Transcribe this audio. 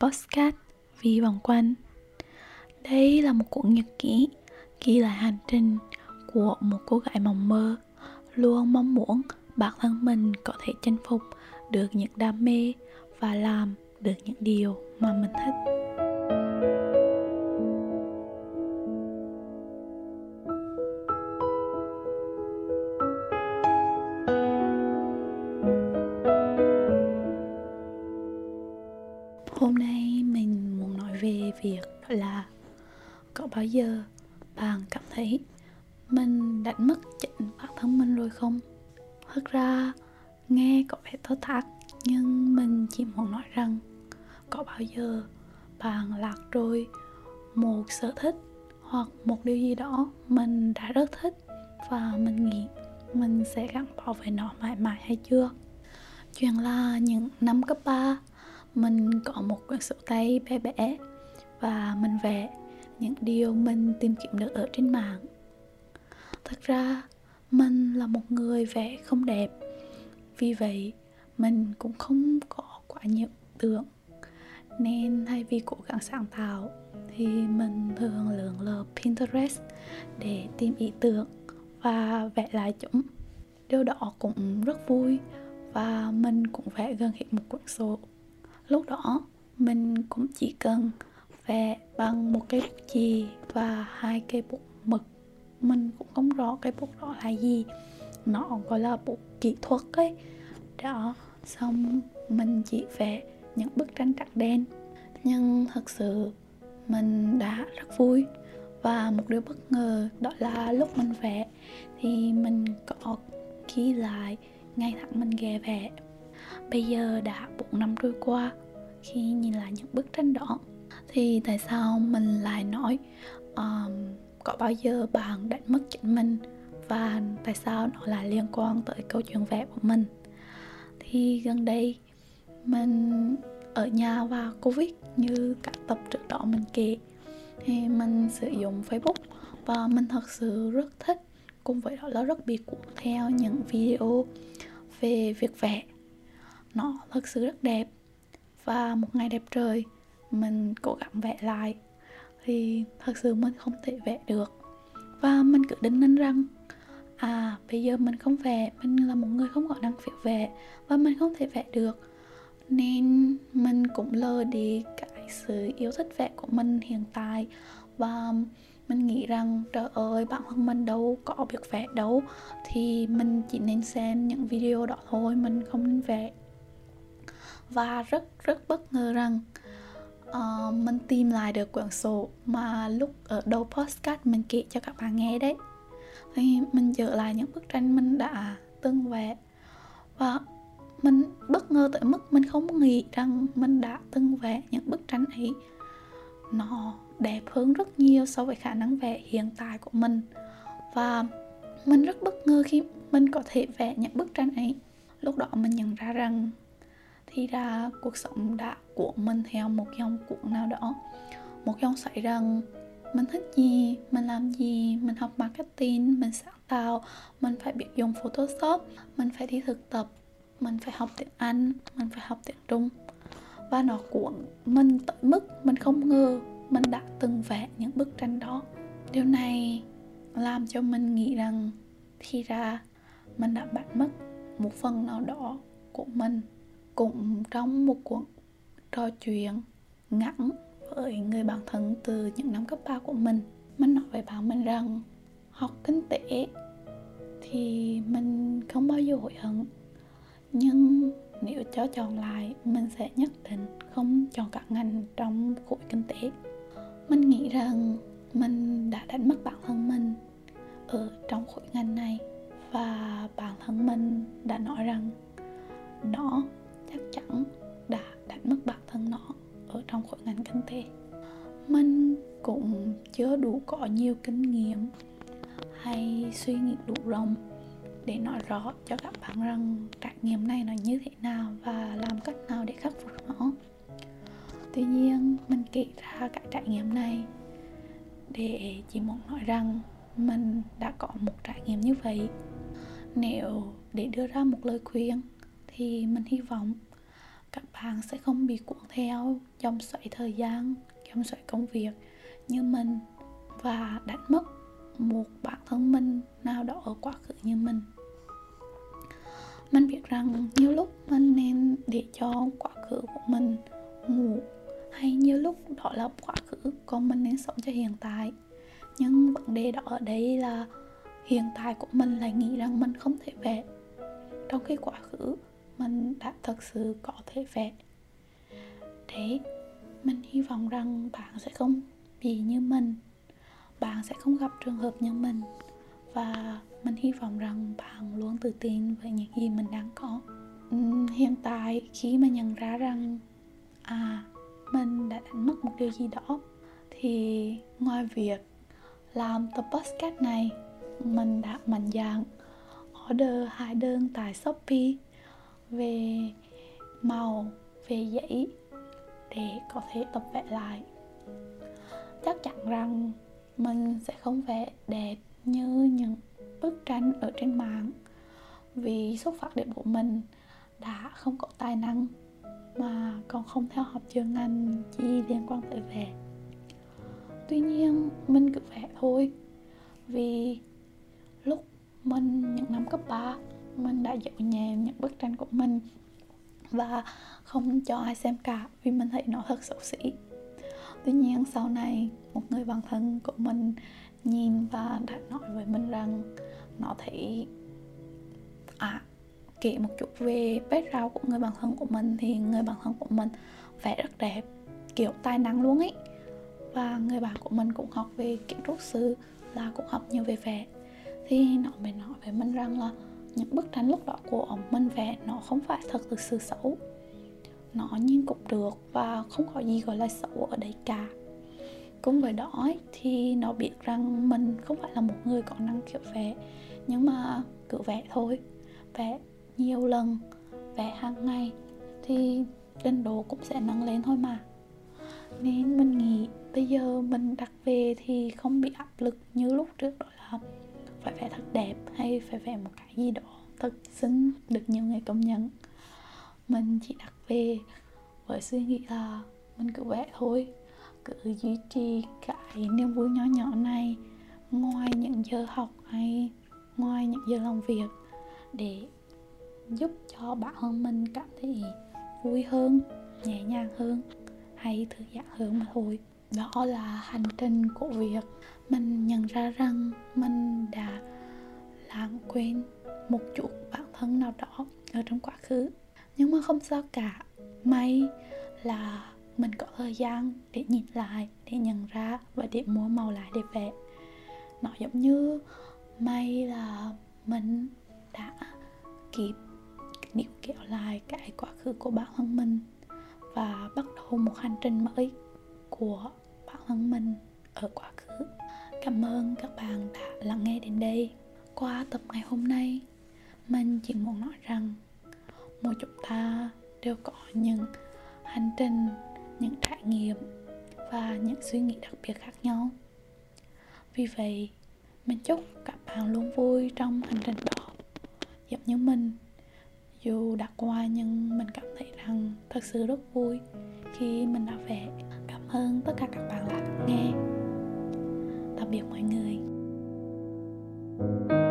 Postcard Vi vòng quanh. Đây là một cuốn nhật ký ghi lại hành trình của một cô gái mộng mơ, luôn mong muốn bản thân mình có thể chinh phục được những đam mê và làm được những điều mà mình thích. Về việc là có bao giờ bạn cảm thấy mình đánh mất chính bản thân mình rồi không? Thật ra, nghe có vẻ thơ thác nhưng mình chỉ muốn nói rằng có bao giờ bạn lạc rồi một sở thích hoặc một điều gì đó mình đã rất thích và mình nghĩ mình sẽ gắn bó với nó mãi mãi hay chưa? Chuyện là những năm cấp 3 mình có một quyển sổ tay bé bé và mình vẽ những điều mình tìm kiếm được ở trên mạng. Thật ra, mình là một người vẽ không đẹp. Vì vậy, mình cũng không có quá nhiều tưởng. Nên thay vì cố gắng sáng tạo, thì mình thường lượn lờ Pinterest để tìm ý tưởng và vẽ lại chúng. Điều đó cũng rất vui và mình cũng vẽ gần hết một cuốn sổ. Lúc đó, mình cũng chỉ cần vẽ bằng một cái bút chì và hai cây bút mực. Mình cũng không rõ cái bút đó là gì. Nó gọi là bút kỹ thuật ấy. Đó, xong mình chỉ vẽ những bức tranh trắng đen. Nhưng thật sự mình đã rất vui. Và một điều bất ngờ đó là lúc mình vẽ thì mình có ghi lại ngay thẳng mình ghé vẽ. Bây giờ đã 4 năm trôi qua khi nhìn lại những bức tranh đó thì tại sao mình lại nói um, có bao giờ bạn đánh mất chính mình? Và tại sao nó lại liên quan tới câu chuyện vẽ của mình? Thì gần đây mình ở nhà và covid như các tập trước đó mình kể. Thì mình sử dụng facebook và mình thật sự rất thích cùng với đó là rất bị cuốn theo những video về việc vẽ. Nó thật sự rất đẹp. Và một ngày đẹp trời mình cố gắng vẽ lại thì thật sự mình không thể vẽ được. Và mình cứ đinh ninh rằng à bây giờ mình không vẽ, mình là một người không có năng khiếu vẽ và mình không thể vẽ được. Nên mình cũng lơ đi cái sự yêu thích vẽ của mình hiện tại và mình nghĩ rằng, trời ơi, bản thân mình đâu có việc vẽ đâu thì mình chỉ nên xem những video đó thôi, mình không nên vẽ. Và rất rất bất ngờ rằng uh, mình tìm lại được quyển sổ mà lúc ở đầu postcard mình kể cho các bạn nghe đấy. Thì mình trở lại những bức tranh mình đã từng vẽ. Và mình bất ngờ tới mức mình không nghĩ rằng mình đã từng vẽ những bức tranh ấy. Nó đẹp hơn rất nhiều so với khả năng vẽ hiện tại của mình. Và mình rất bất ngờ khi mình có thể vẽ những bức tranh ấy. Lúc đó mình nhận ra rằng thì ra cuộc sống đã của mình theo một dòng cuộn nào đó. Một dòng xoáy rằng, mình thích gì, mình làm gì, mình học marketing, mình sáng tạo, mình phải biết dùng photoshop, mình phải đi thực tập, mình phải học tiếng anh, mình phải học tiếng trung. Và nó cuốn mình tới mức mình không ngờ mình đã từng vẽ những bức tranh đó. Điều này làm cho mình nghĩ rằng, thì ra mình đã bắt mất một phần nào đó của mình cũng trong một cuộc trò chuyện ngắn với người bạn thân từ những năm cấp 3 của mình. Mình nói với bạn mình rằng học kinh tế thì mình không bao giờ hối hận. Nhưng nếu cho chọn lại, mình sẽ nhất định không chọn các ngành trong khối kinh tế. Mình nghĩ rằng mình đã đánh mất bản thân mình ở trong khối ngành này. Và bản thân mình đã nói rằng nó chắc chắn đã đánh mất bản thân nó ở trong khối ngành kinh tế. Mình cũng chưa đủ có nhiều kinh nghiệm hay suy nghĩ đủ rộng để nói rõ cho các bạn rằng trải nghiệm này nó như thế nào và làm cách nào để khắc phục nó. Tuy nhiên, mình kể ra cái trải nghiệm này để chỉ muốn nói rằng mình đã có một trải nghiệm như vậy. Nếu để đưa ra một lời khuyên thì mình hy vọng các bạn sẽ không bị cuốn theo dòng xoáy thời gian dòng xoáy công việc như mình và đánh mất một bản thân mình nào đó ở quá khứ như mình. Mình biết rằng nhiều lúc mình nên để cho quá khứ của mình ngủ, hay nhiều lúc đó là quá khứ còn mình nên sống cho hiện tại. Nhưng vấn đề đó ở đây là hiện tại của mình lại nghĩ rằng mình không thể về trong khi quá khứ mình đã thật sự có thể vẽ thế, mình hy vọng rằng bạn sẽ không bị như mình. Bạn sẽ không gặp trường hợp như mình. Và mình hy vọng rằng bạn luôn tự tin với những gì mình đang có. Hiện tại, khi mà nhận ra rằng à mình đã đánh mất một điều gì đó, thì ngoài việc làm tập podcast này, mình đã mạnh dạn order hai đơn tại shopee về màu, về giấy để có thể tập vẽ lại. Chắc chắn rằng mình sẽ không vẽ đẹp như những bức tranh ở trên mạng, vì xuất phát điểm của mình đã không có tài năng mà còn không theo học chuyên ngành chi liên quan tới vẽ. Tuy nhiên, mình cứ vẽ thôi, vì lúc mình những năm cấp 3 mình đã giấu nhà những bức tranh của mình và không cho ai xem cả vì mình thấy nó thật xấu xí. Tuy nhiên, sau này, một người bạn thân của mình nhìn và đã nói với mình rằng nó thấy à kể một chút về background của người bạn thân của mình thì người bạn thân của mình vẽ rất đẹp, kiểu tài năng luôn ấy. Và người bạn của mình cũng học về kiến trúc sư là cũng học nhiều về vẽ. Thì nó mới nói với mình rằng là những bức tranh lúc đó của mình vẽ, nó không phải thật thực sự xấu. Nó nhiên cũng được và không có gì gọi là xấu ở đây cả. Cũng với đó thì nó biết rằng mình không phải là một người có năng khiếu vẽ, nhưng mà cứ vẽ thôi. Vẽ nhiều lần, vẽ hàng ngày, thì trình độ cũng sẽ nâng lên thôi mà. Nên mình nghĩ bây giờ mình đặt về thì không bị áp lực như lúc trước đó là phải vẽ thật đẹp hay phải vẽ một cái gì đó thật xứng được nhiều người công nhận. Mình chỉ đặt về với suy nghĩ là mình cứ vẽ thôi, cứ duy trì cái niềm vui nhỏ nhỏ này ngoài những giờ học hay ngoài những giờ làm việc để giúp cho bản thân mình cảm thấy vui hơn, nhẹ nhàng hơn hay thư giãn hơn mà thôi. Đó là hành trình của việc mình nhận ra rằng mình đã quên một chút bản thân nào đó ở trong quá khứ. Nhưng mà không sao cả. May là mình có thời gian để nhìn lại, để nhận ra và để mua màu lại để vẽ nó giống như may là mình đã kịp níu kéo lại cái quá khứ của bản thân mình và bắt đầu một hành trình mới của bản thân mình ở quá khứ. Cảm ơn các bạn đã lắng nghe đến đây qua tập ngày hôm nay mình chỉ muốn nói rằng mỗi chúng ta đều có những hành trình, những trải nghiệm và những suy nghĩ đặc biệt khác nhau. Vì vậy, mình chúc các bạn luôn vui trong hành trình đó, giống như mình. Dù đã qua nhưng mình cảm thấy rằng thật sự rất vui khi mình đã vẽ cảm ơn tất cả các bạn đã lắng nghe. Tạm biệt mọi người. thank you